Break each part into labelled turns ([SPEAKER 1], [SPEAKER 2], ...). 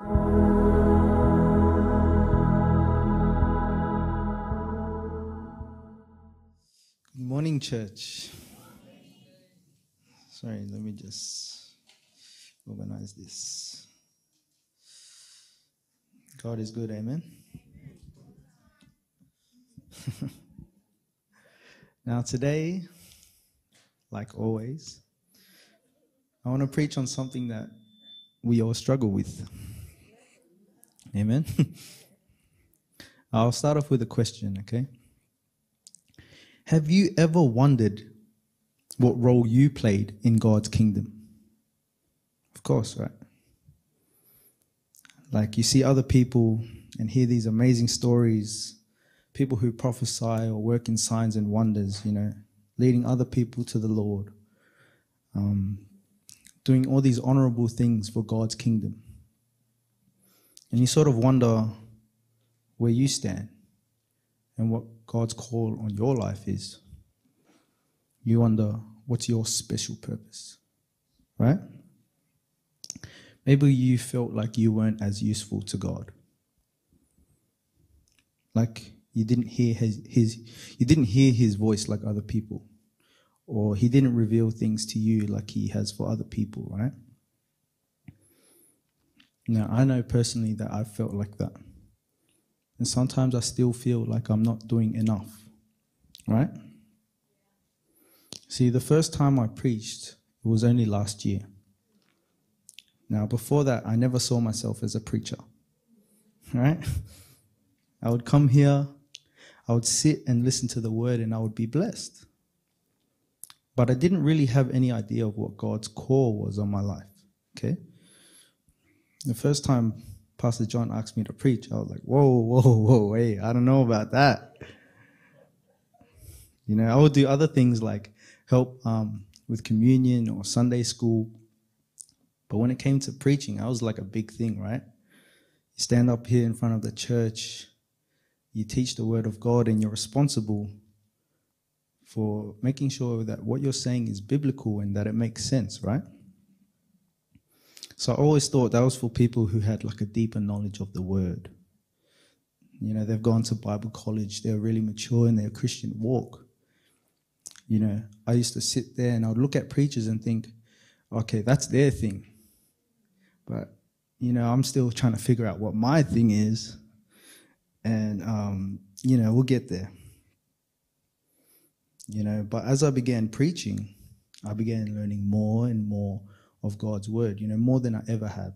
[SPEAKER 1] Good morning, church. Sorry, let me just organize this. God is good, amen. now, today, like always, I want to preach on something that we all struggle with. Amen. I'll start off with a question, okay? Have you ever wondered what role you played in God's kingdom? Of course, right? Like you see other people and hear these amazing stories, people who prophesy or work in signs and wonders, you know, leading other people to the Lord, um, doing all these honorable things for God's kingdom. And you sort of wonder where you stand and what God's call on your life is. You wonder what's your special purpose, right? Maybe you felt like you weren't as useful to God. Like you didn't hear his, his you didn't hear his voice like other people. Or he didn't reveal things to you like he has for other people, right? Now I know personally that I felt like that. And sometimes I still feel like I'm not doing enough. Right? See, the first time I preached, it was only last year. Now, before that, I never saw myself as a preacher. Right? I would come here, I would sit and listen to the word, and I would be blessed. But I didn't really have any idea of what God's call was on my life. Okay? The first time Pastor John asked me to preach, I was like, whoa, whoa, whoa, hey, I don't know about that. You know, I would do other things like help um, with communion or Sunday school. But when it came to preaching, I was like a big thing, right? You stand up here in front of the church, you teach the word of God, and you're responsible for making sure that what you're saying is biblical and that it makes sense, right? So I always thought that was for people who had like a deeper knowledge of the word. You know, they've gone to Bible college, they're really mature in their Christian walk. You know, I used to sit there and I would look at preachers and think, okay, that's their thing. But, you know, I'm still trying to figure out what my thing is. And, um, you know, we'll get there. You know, but as I began preaching, I began learning more and more of God's word, you know, more than I ever have.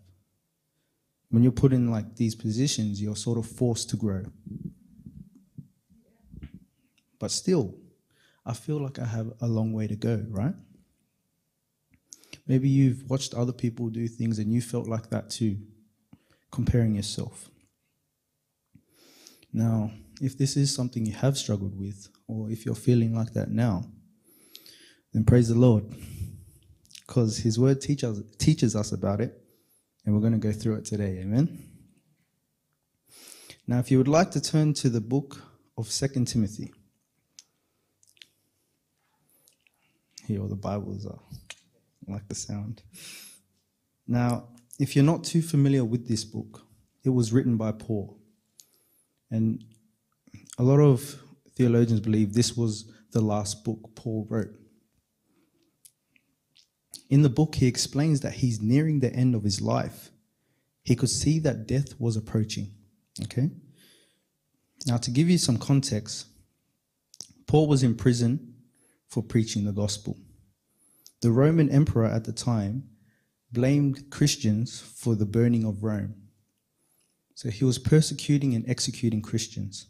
[SPEAKER 1] When you're put in like these positions, you're sort of forced to grow. But still, I feel like I have a long way to go, right? Maybe you've watched other people do things and you felt like that too, comparing yourself. Now, if this is something you have struggled with, or if you're feeling like that now, then praise the Lord because His Word teaches teaches us about it, and we're going to go through it today. Amen. Now, if you would like to turn to the book of Second Timothy, here all the Bibles are. I like the sound. Now, if you're not too familiar with this book, it was written by Paul, and a lot of theologians believe this was the last book Paul wrote. In the book, he explains that he's nearing the end of his life. He could see that death was approaching. Okay? Now, to give you some context, Paul was in prison for preaching the gospel. The Roman emperor at the time blamed Christians for the burning of Rome. So he was persecuting and executing Christians.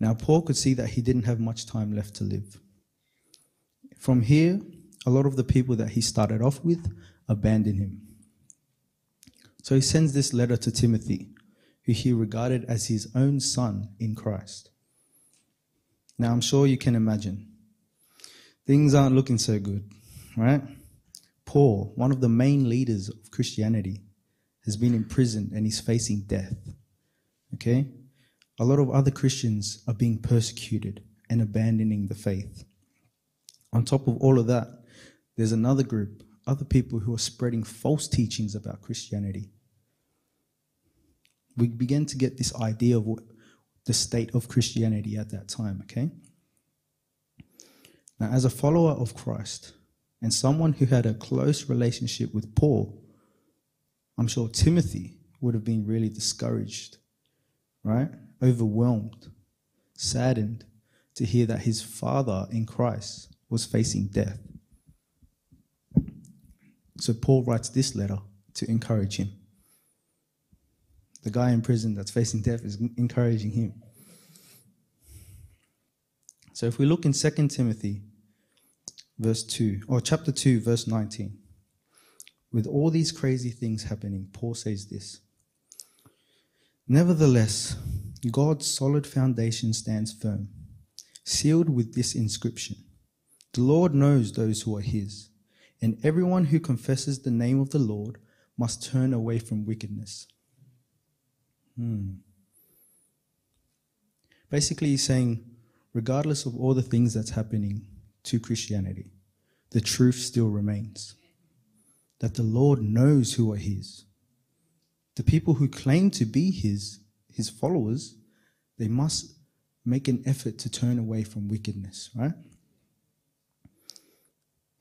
[SPEAKER 1] Now, Paul could see that he didn't have much time left to live. From here, a lot of the people that he started off with abandoned him. So he sends this letter to Timothy, who he regarded as his own son in Christ. Now, I'm sure you can imagine. Things aren't looking so good, right? Paul, one of the main leaders of Christianity, has been imprisoned and he's facing death. Okay? A lot of other Christians are being persecuted and abandoning the faith. On top of all of that, there's another group, other people who are spreading false teachings about Christianity. we begin to get this idea of what the state of Christianity at that time, okay? Now, as a follower of Christ and someone who had a close relationship with Paul, I'm sure Timothy would have been really discouraged, right? Overwhelmed, saddened to hear that his father in Christ was facing death. So Paul writes this letter to encourage him. The guy in prison that's facing death is encouraging him. So if we look in 2 Timothy verse 2 or chapter 2 verse 19 with all these crazy things happening Paul says this Nevertheless God's solid foundation stands firm sealed with this inscription The Lord knows those who are his and everyone who confesses the name of the Lord must turn away from wickedness. Hmm. Basically, he's saying, regardless of all the things that's happening to Christianity, the truth still remains that the Lord knows who are His. The people who claim to be His, His followers, they must make an effort to turn away from wickedness, right?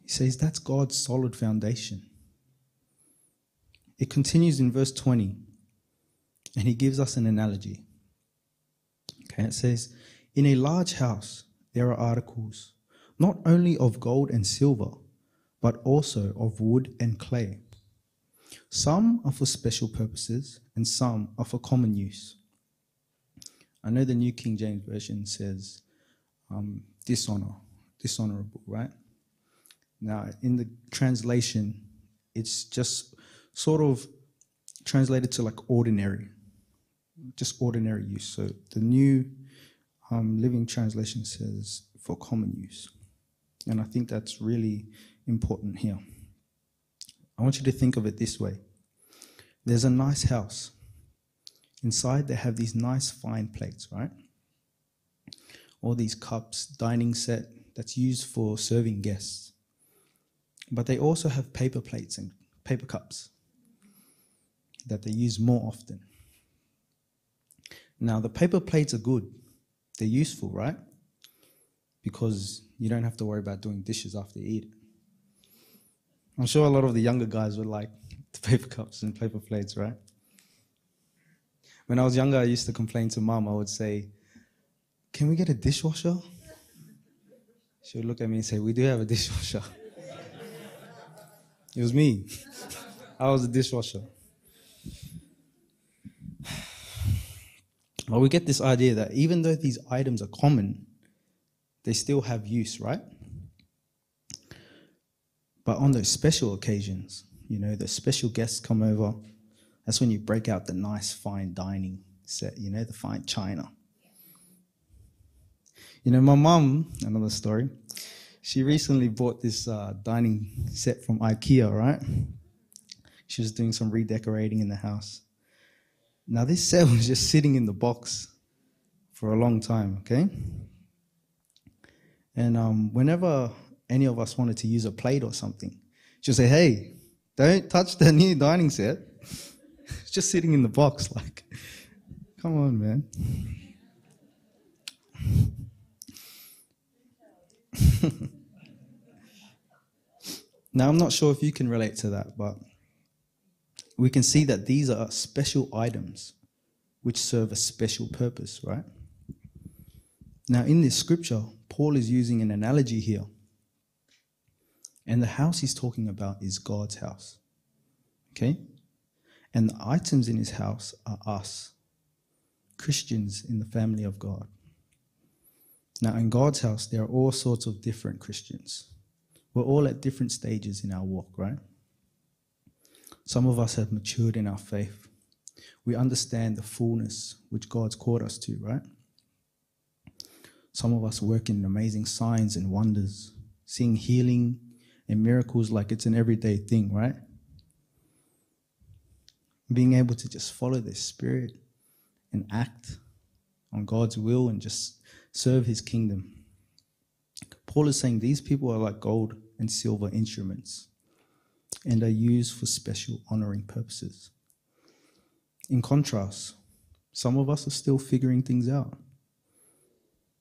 [SPEAKER 1] He says that's God's solid foundation. It continues in verse 20, and he gives us an analogy. Okay, it says, In a large house, there are articles not only of gold and silver, but also of wood and clay. Some are for special purposes, and some are for common use. I know the New King James Version says um, dishonor, dishonorable, right? Now, in the translation, it's just sort of translated to like ordinary, just ordinary use. So the new um, Living Translation says for common use. And I think that's really important here. I want you to think of it this way there's a nice house. Inside, they have these nice fine plates, right? All these cups, dining set that's used for serving guests. But they also have paper plates and paper cups that they use more often. Now, the paper plates are good, they're useful, right? Because you don't have to worry about doing dishes after you eat. I'm sure a lot of the younger guys would like the paper cups and paper plates, right? When I was younger, I used to complain to mom. I would say, Can we get a dishwasher? She would look at me and say, We do have a dishwasher. It was me. I was the dishwasher. But we get this idea that even though these items are common, they still have use, right? But on those special occasions, you know, the special guests come over, that's when you break out the nice fine dining set, you know, the fine china. You know, my mum, another story, she recently bought this uh, dining set from IKEA, right? She was doing some redecorating in the house. Now, this set was just sitting in the box for a long time, okay? And um, whenever any of us wanted to use a plate or something, she'd say, hey, don't touch the new dining set. it's just sitting in the box, like, come on, man. Now, I'm not sure if you can relate to that, but we can see that these are special items which serve a special purpose, right? Now, in this scripture, Paul is using an analogy here. And the house he's talking about is God's house. Okay? And the items in his house are us, Christians in the family of God. Now, in God's house, there are all sorts of different Christians. We're all at different stages in our walk, right? Some of us have matured in our faith. We understand the fullness which God's called us to, right? Some of us work in amazing signs and wonders, seeing healing and miracles like it's an everyday thing, right? Being able to just follow the Spirit and act on God's will and just serve his kingdom. Paul is saying these people are like gold and silver instruments and are used for special honoring purposes. In contrast, Some of us are still figuring things out.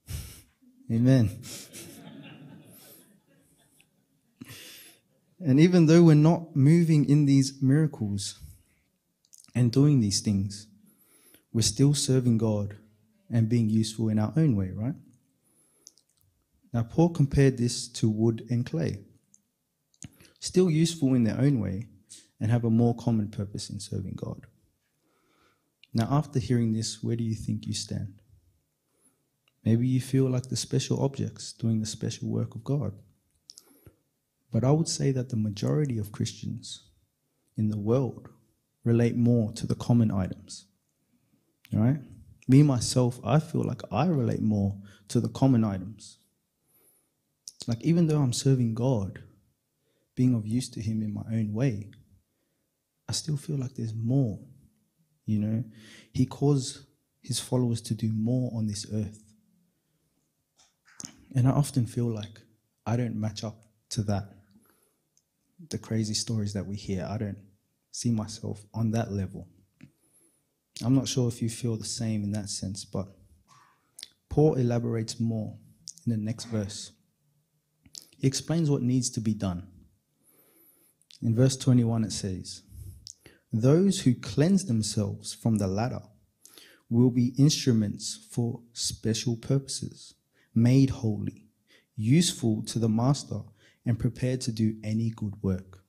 [SPEAKER 1] Amen. and even though we're not moving in these miracles and doing these things, we're still serving God and being useful in our own way, right? Now, Paul compared this to wood and clay, still useful in their own way and have a more common purpose in serving God. Now, after hearing this, where do you think you stand? Maybe you feel like the special objects doing the special work of God. But I would say that the majority of Christians in the world relate more to the common items. All right? Me, myself, I feel like I relate more to the common items. Like, even though I'm serving God, being of use to Him in my own way, I still feel like there's more. You know, He calls His followers to do more on this earth. And I often feel like I don't match up to that. The crazy stories that we hear, I don't see myself on that level. I'm not sure if you feel the same in that sense, but Paul elaborates more in the next verse. He explains what needs to be done. In verse 21, it says, Those who cleanse themselves from the latter will be instruments for special purposes, made holy, useful to the master, and prepared to do any good work.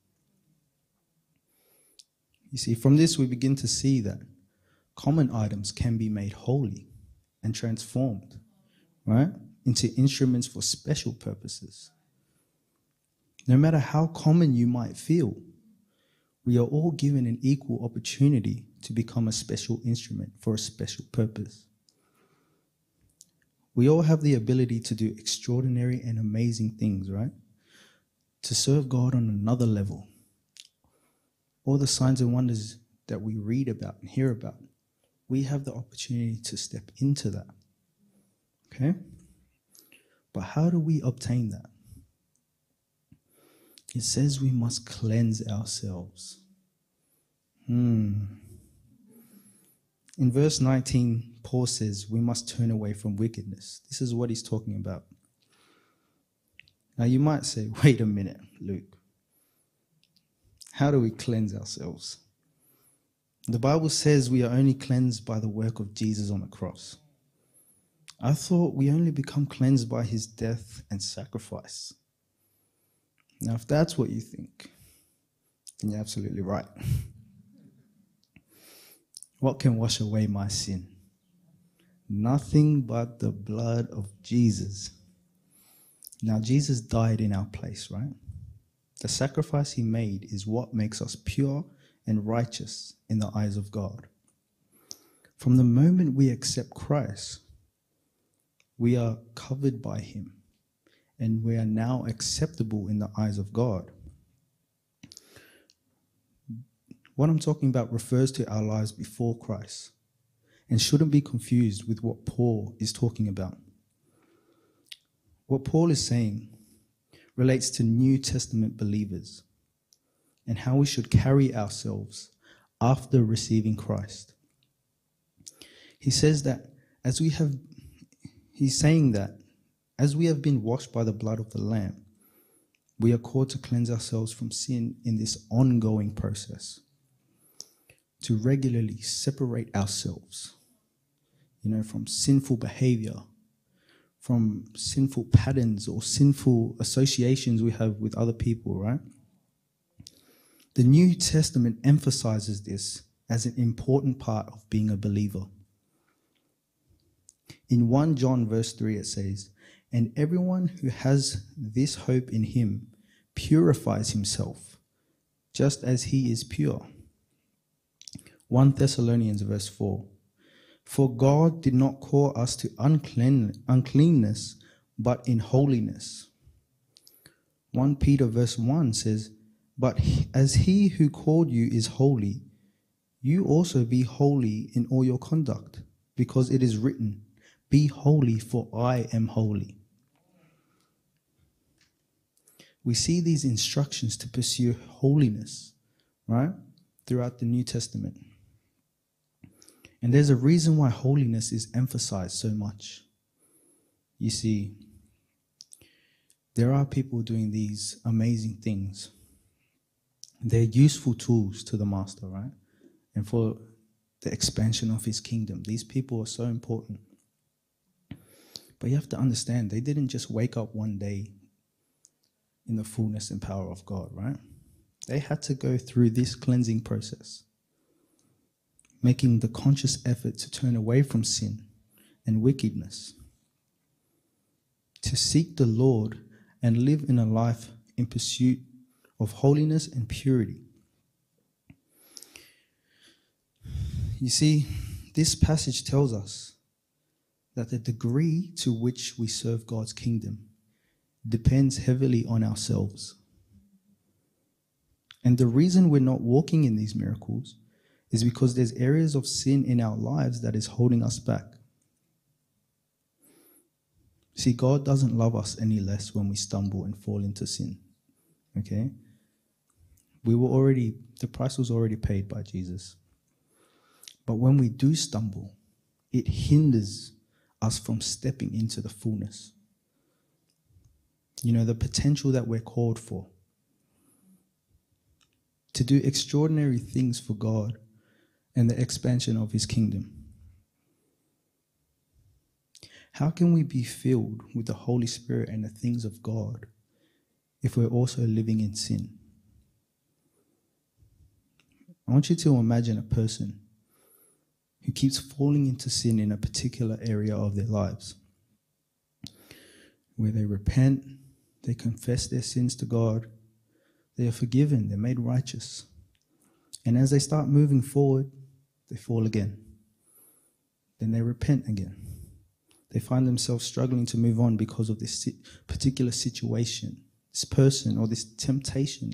[SPEAKER 1] You see, from this we begin to see that common items can be made holy and transformed, right, into instruments for special purposes. No matter how common you might feel, we are all given an equal opportunity to become a special instrument for a special purpose. We all have the ability to do extraordinary and amazing things, right? To serve God on another level. All the signs and wonders that we read about and hear about, we have the opportunity to step into that. Okay? But how do we obtain that? It says we must cleanse ourselves. Hmm. In verse 19, Paul says we must turn away from wickedness. This is what he's talking about. Now, you might say, wait a minute, Luke. How do we cleanse ourselves? The Bible says we are only cleansed by the work of Jesus on the cross. I thought we only become cleansed by his death and sacrifice. Now, if that's what you think, then you're absolutely right. what can wash away my sin? Nothing but the blood of Jesus. Now, Jesus died in our place, right? The sacrifice he made is what makes us pure and righteous in the eyes of God. From the moment we accept Christ, we are covered by him and we are now acceptable in the eyes of God. What I'm talking about refers to our lives before Christ and shouldn't be confused with what Paul is talking about. What Paul is saying relates to New Testament believers and how we should carry ourselves after receiving Christ. He says that as we have, he's saying that as we have been washed by the blood of the Lamb, we are called to cleanse ourselves from sin in this ongoing process, to regularly separate ourselves, you know, from sinful behavior, from sinful patterns or sinful associations we have with other people, right? The New Testament emphasizes this as an important part of being a believer. In 1 John verse 3 it says, and everyone who has this hope in him purifies himself, just as he is pure. 1 Thessalonians verse 4 For God did not call us to unclean, uncleanness, but in holiness. 1 Peter verse 1 says, But as he who called you is holy, you also be holy in all your conduct, because it is written, Be holy, for I am holy we see these instructions to pursue holiness, right, throughout the New Testament. And there's a reason why holiness is emphasized so much. You see, there are people doing these amazing things. They're useful tools to the master, right? And for the expansion of his kingdom. These people are so important. But you have to understand, they didn't just wake up one day in the fullness and power of God, right? They had to go through this cleansing process, making the conscious effort to turn away from sin and wickedness, to seek the Lord and live in a life in pursuit of holiness and purity. You see, this passage tells us that the degree to which we serve God's kingdom depends heavily on ourselves. And the reason we're not walking in these miracles is because there's areas of sin in our lives that is holding us back. See, God doesn't love us any less when we stumble and fall into sin. Okay? We were already, the price was already paid by Jesus. But when we do stumble, it hinders us from stepping into the fullness. You know, the potential that we're called for. To do extraordinary things for God and the expansion of His kingdom. How can we be filled with the Holy Spirit and the things of God if we're also living in sin? I want you to imagine a person who keeps falling into sin in a particular area of their lives, where they repent, they confess their sins to God, they are forgiven, they're made righteous. And as they start moving forward, they fall again. Then they repent again. They find themselves struggling to move on because of this particular situation, this person, or this temptation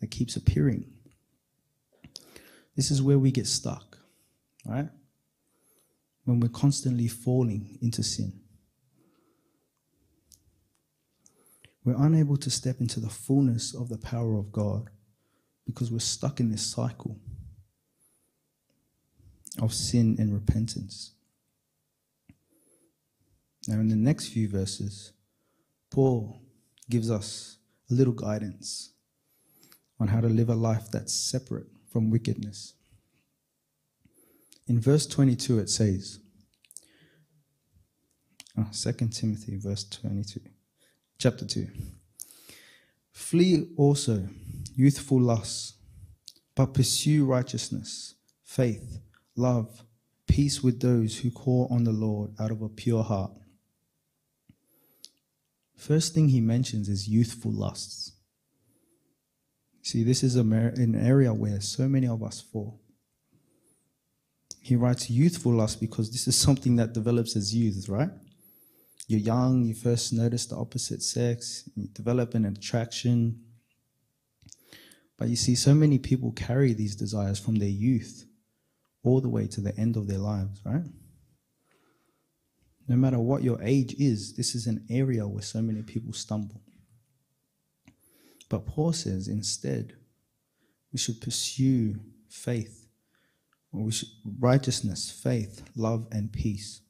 [SPEAKER 1] that keeps appearing. This is where we get stuck, right? when we're constantly falling into sin. We're unable to step into the fullness of the power of God because we're stuck in this cycle of sin and repentance. Now, in the next few verses, Paul gives us a little guidance on how to live a life that's separate from wickedness. In verse 22, it says, uh, oh, 2 Timothy, verse 22, chapter 2. Flee also youthful lusts, but pursue righteousness, faith, love, peace with those who call on the Lord out of a pure heart. First thing he mentions is youthful lusts. See, this is an area where so many of us fall. He writes youthful lust because this is something that develops as youth, right? You're young, you first notice the opposite sex, you develop an attraction. But you see, so many people carry these desires from their youth all the way to the end of their lives, right? No matter what your age is, this is an area where so many people stumble. But Paul says instead, we should pursue faith righteousness, faith, love, and peace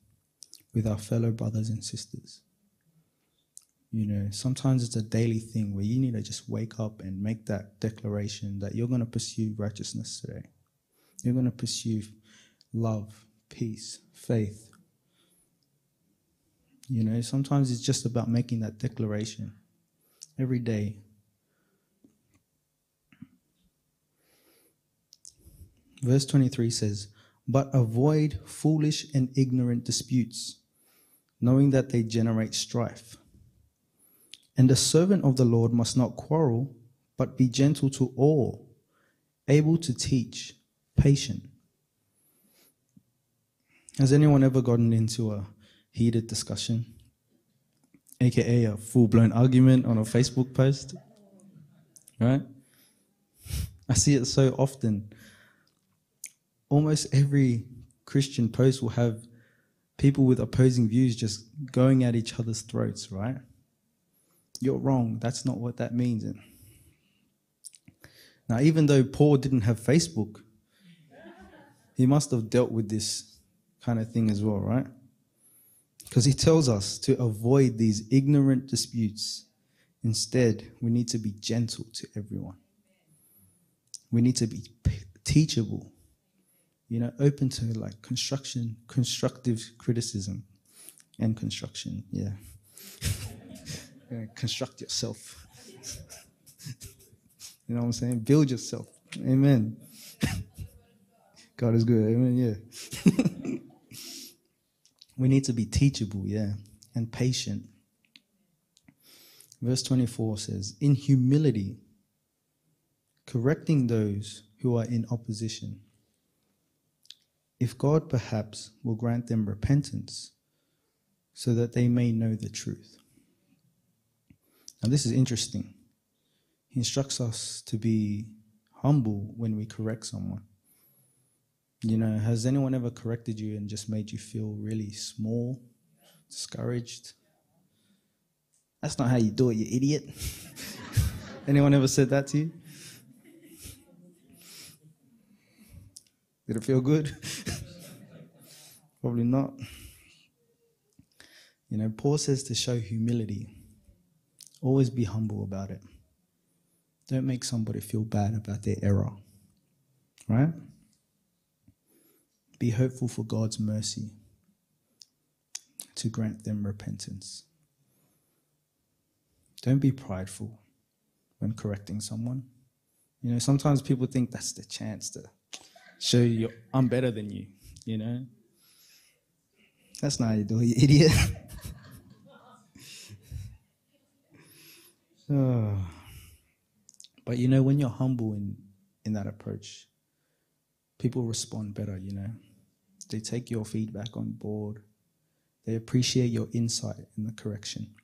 [SPEAKER 1] with our fellow brothers and sisters. You know, sometimes it's a daily thing where you need to just wake up and make that declaration that you're going to pursue righteousness today. You're going to pursue love, peace, faith. You know, sometimes it's just about making that declaration every day Verse 23 says, But avoid foolish and ignorant disputes, knowing that they generate strife. And the servant of the Lord must not quarrel, but be gentle to all, able to teach, patient. Has anyone ever gotten into a heated discussion, aka a full blown argument on a Facebook post? Right? I see it so often almost every Christian post will have people with opposing views just going at each other's throats, right? You're wrong. That's not what that means. Now, even though Paul didn't have Facebook, he must have dealt with this kind of thing as well, right? Because he tells us to avoid these ignorant disputes. Instead, we need to be gentle to everyone. We need to be teachable, you know, open to like construction, constructive criticism and construction. Yeah. yeah construct yourself. you know what I'm saying? Build yourself. Amen. God is good. Amen. Yeah. we need to be teachable, yeah, and patient. Verse 24 says, In humility, correcting those who are in opposition. If God perhaps will grant them repentance so that they may know the truth. Now, this is interesting. He instructs us to be humble when we correct someone. You know, has anyone ever corrected you and just made you feel really small, discouraged? That's not how you do it, you idiot. anyone ever said that to you? Did it feel good? Probably not. You know, Paul says to show humility. Always be humble about it. Don't make somebody feel bad about their error. Right? Be hopeful for God's mercy to grant them repentance. Don't be prideful when correcting someone. You know, sometimes people think that's the chance to show you I'm better than you, you know. That's not how you do it, you idiot. oh. But you know, when you're humble in, in that approach, people respond better, you know. They take your feedback on board. They appreciate your insight and the correction.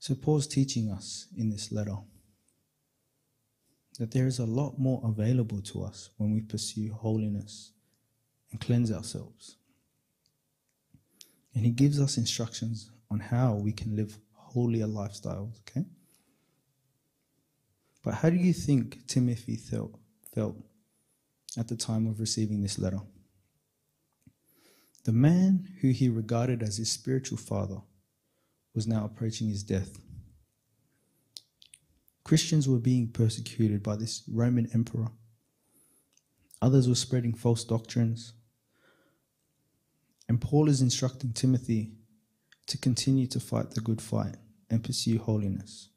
[SPEAKER 1] So, Paul's teaching us in this letter that there is a lot more available to us when we pursue holiness and cleanse ourselves. And he gives us instructions on how we can live holier lifestyles, okay? But how do you think Timothy felt, felt at the time of receiving this letter? The man who he regarded as his spiritual father was now approaching his death. Christians were being persecuted by this Roman emperor. Others were spreading false doctrines. And Paul is instructing Timothy to continue to fight the good fight and pursue holiness.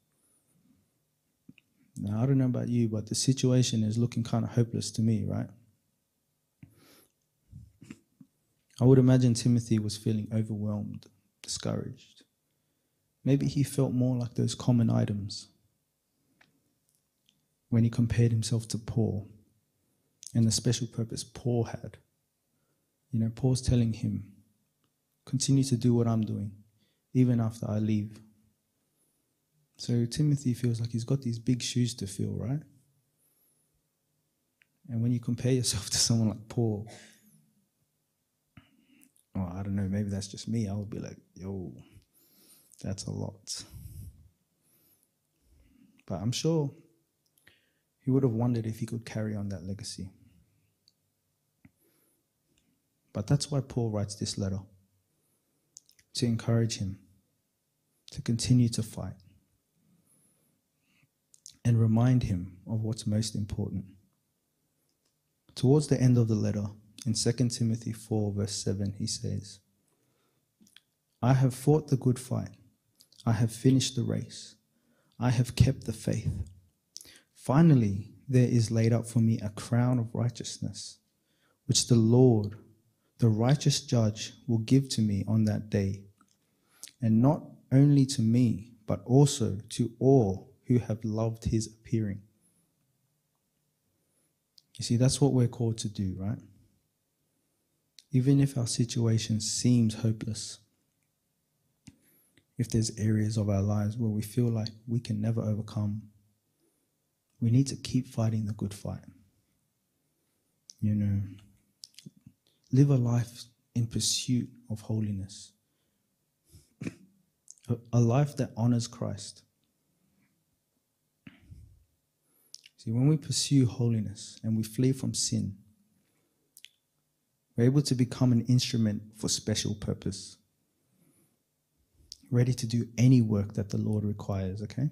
[SPEAKER 1] Now, I don't know about you, but the situation is looking kind of hopeless to me, right? I would imagine Timothy was feeling overwhelmed, discouraged. Maybe he felt more like those common items when he compared himself to Paul and the special purpose Paul had. You know, Paul's telling him, continue to do what I'm doing, even after I leave. So Timothy feels like he's got these big shoes to fill, right? And when you compare yourself to someone like Paul, oh, I don't know, maybe that's just me. I would be like, yo, that's a lot. But I'm sure he would have wondered if he could carry on that legacy. But that's why Paul writes this letter to encourage him to continue to fight and remind him of what's most important. Towards the end of the letter, in 2 Timothy 4, verse 7, he says, I have fought the good fight, I have finished the race, I have kept the faith. Finally, there is laid up for me a crown of righteousness, which the Lord, the righteous judge, will give to me on that day, and not only to me, but also to all who have loved his appearing. You see, that's what we're called to do, right? Even if our situation seems hopeless, if there's areas of our lives where we feel like we can never overcome, we need to keep fighting the good fight. You know, live a life in pursuit of holiness, a life that honors Christ. See, when we pursue holiness and we flee from sin, we're able to become an instrument for special purpose, ready to do any work that the Lord requires, okay?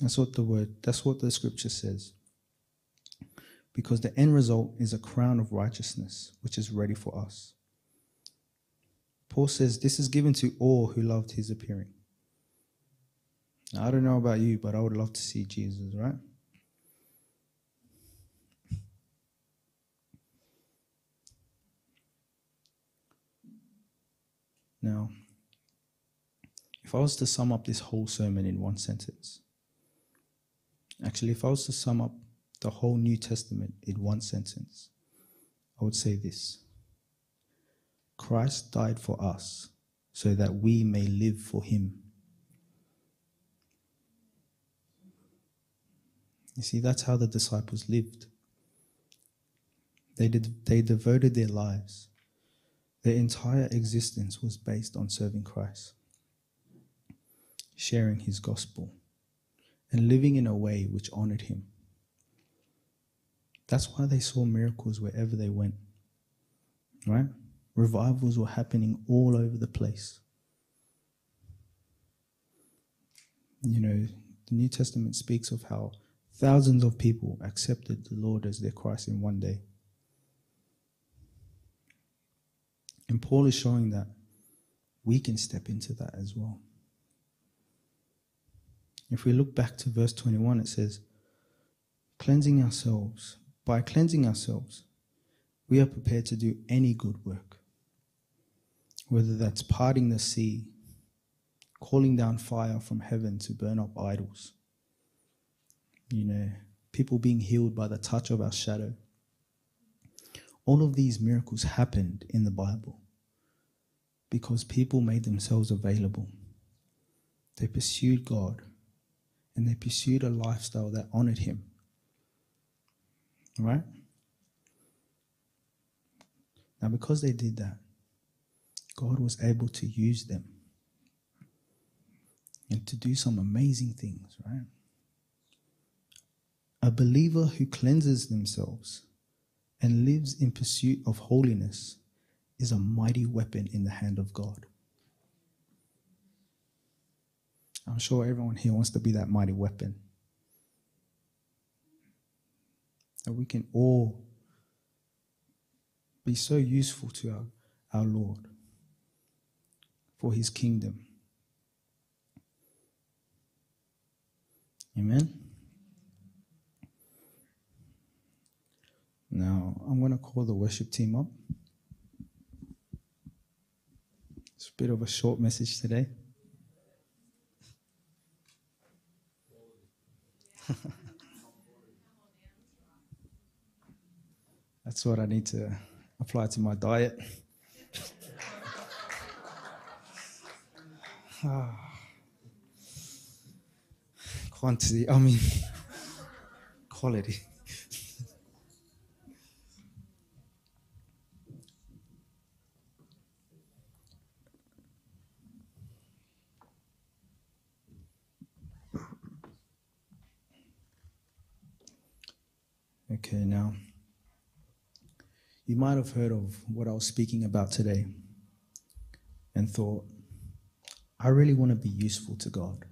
[SPEAKER 1] That's what the word, that's what the scripture says. Because the end result is a crown of righteousness, which is ready for us. Paul says, This is given to all who loved his appearing. Now, I don't know about you, but I would love to see Jesus, right? Now, if I was to sum up this whole sermon in one sentence, actually, if I was to sum up the whole New Testament in one sentence, I would say this Christ died for us so that we may live for him. You see, that's how the disciples lived. They, did, they devoted their lives their entire existence was based on serving Christ, sharing his gospel, and living in a way which honored him. That's why they saw miracles wherever they went. Right? Revivals were happening all over the place. You know, the New Testament speaks of how thousands of people accepted the Lord as their Christ in one day. And Paul is showing that we can step into that as well. If we look back to verse 21, it says, cleansing ourselves. By cleansing ourselves, we are prepared to do any good work, whether that's parting the sea, calling down fire from heaven to burn up idols, you know, people being healed by the touch of our shadow. All of these miracles happened in the Bible because people made themselves available. They pursued God and they pursued a lifestyle that honored Him. Right? Now, because they did that, God was able to use them and to do some amazing things, right? A believer who cleanses themselves and lives in pursuit of holiness is a mighty weapon in the hand of God. I'm sure everyone here wants to be that mighty weapon. That we can all be so useful to our, our Lord for his kingdom. Amen. Now, I'm going to call the worship team up. It's a bit of a short message today. That's what I need to apply to my diet. Ah. Quantity, I mean, quality. Okay, now, you might have heard of what I was speaking about today and thought, I really want to be useful to God.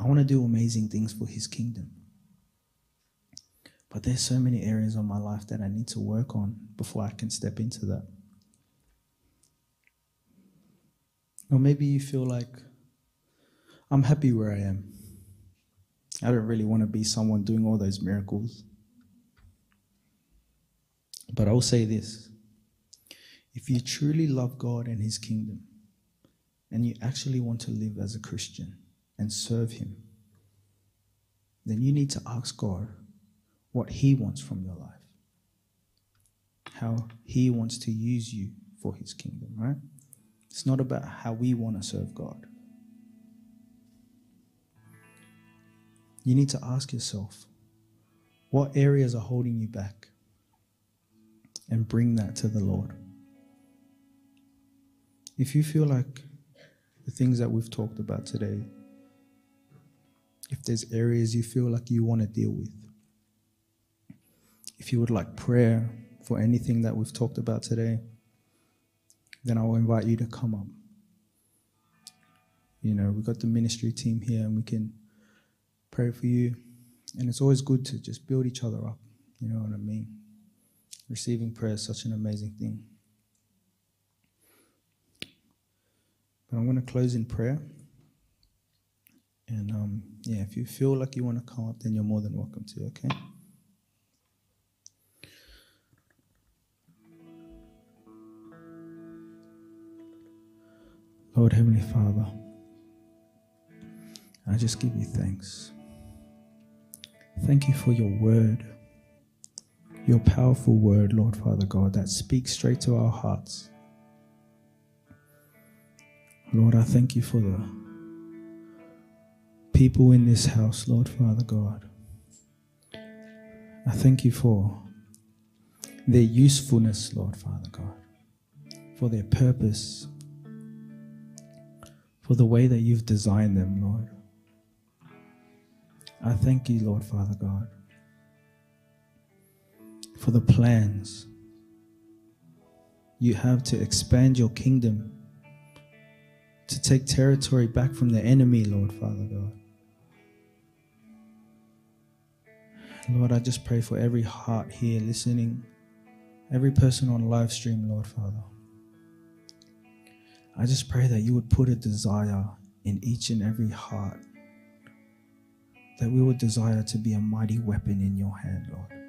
[SPEAKER 1] I want to do amazing things for His kingdom. But there's so many areas of my life that I need to work on before I can step into that. Or maybe you feel like I'm happy where I am. I don't really want to be someone doing all those miracles. But I'll say this if you truly love God and His kingdom, and you actually want to live as a Christian and serve Him, then you need to ask God what He wants from your life, how He wants to use you for His kingdom, right? It's not about how we want to serve God. You need to ask yourself what areas are holding you back and bring that to the Lord. If you feel like the things that we've talked about today, if there's areas you feel like you want to deal with. If you would like prayer for anything that we've talked about today, then I will invite you to come up. You know, we've got the ministry team here and we can pray for you. And it's always good to just build each other up. You know what I mean? Receiving prayer is such an amazing thing. But I'm going to close in prayer. And um, yeah, if you feel like you want to come up, then you're more than welcome to, okay? Lord Heavenly Father, I just give you thanks. Thank you for your word, your powerful word, Lord Father God, that speaks straight to our hearts. Lord, I thank you for the people in this house, Lord Father God. I thank you for their usefulness, Lord Father God, for their purpose, for the way that you've designed them, Lord. I thank you, Lord Father God, for the plans you have to expand your kingdom, to take territory back from the enemy, Lord Father God. Lord, I just pray for every heart here listening, every person on live stream, Lord Father. I just pray that you would put a desire in each and every heart, that we would desire to be a mighty weapon in your hand, Lord.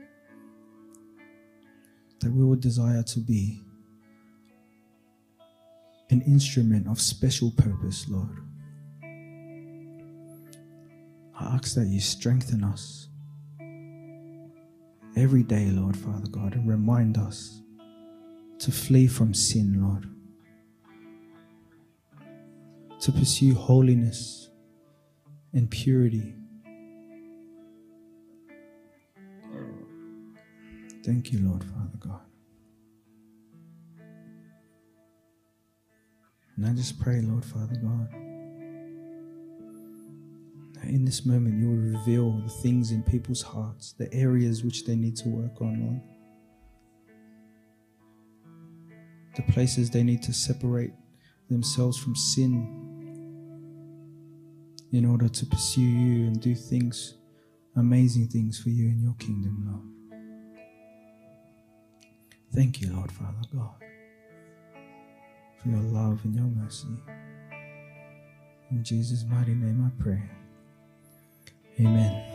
[SPEAKER 1] That we would desire to be an instrument of special purpose, Lord. I ask that you strengthen us every day, Lord Father God, and remind us to flee from sin, Lord to pursue holiness and purity. Thank you, Lord, Father God. And I just pray, Lord, Father God, that in this moment you will reveal the things in people's hearts, the areas which they need to work on, Lord. The places they need to separate themselves from sin in order to pursue you and do things, amazing things for you in your kingdom, Lord. Thank you, Lord Father God, for your love and your mercy. In Jesus' mighty name I pray. Amen.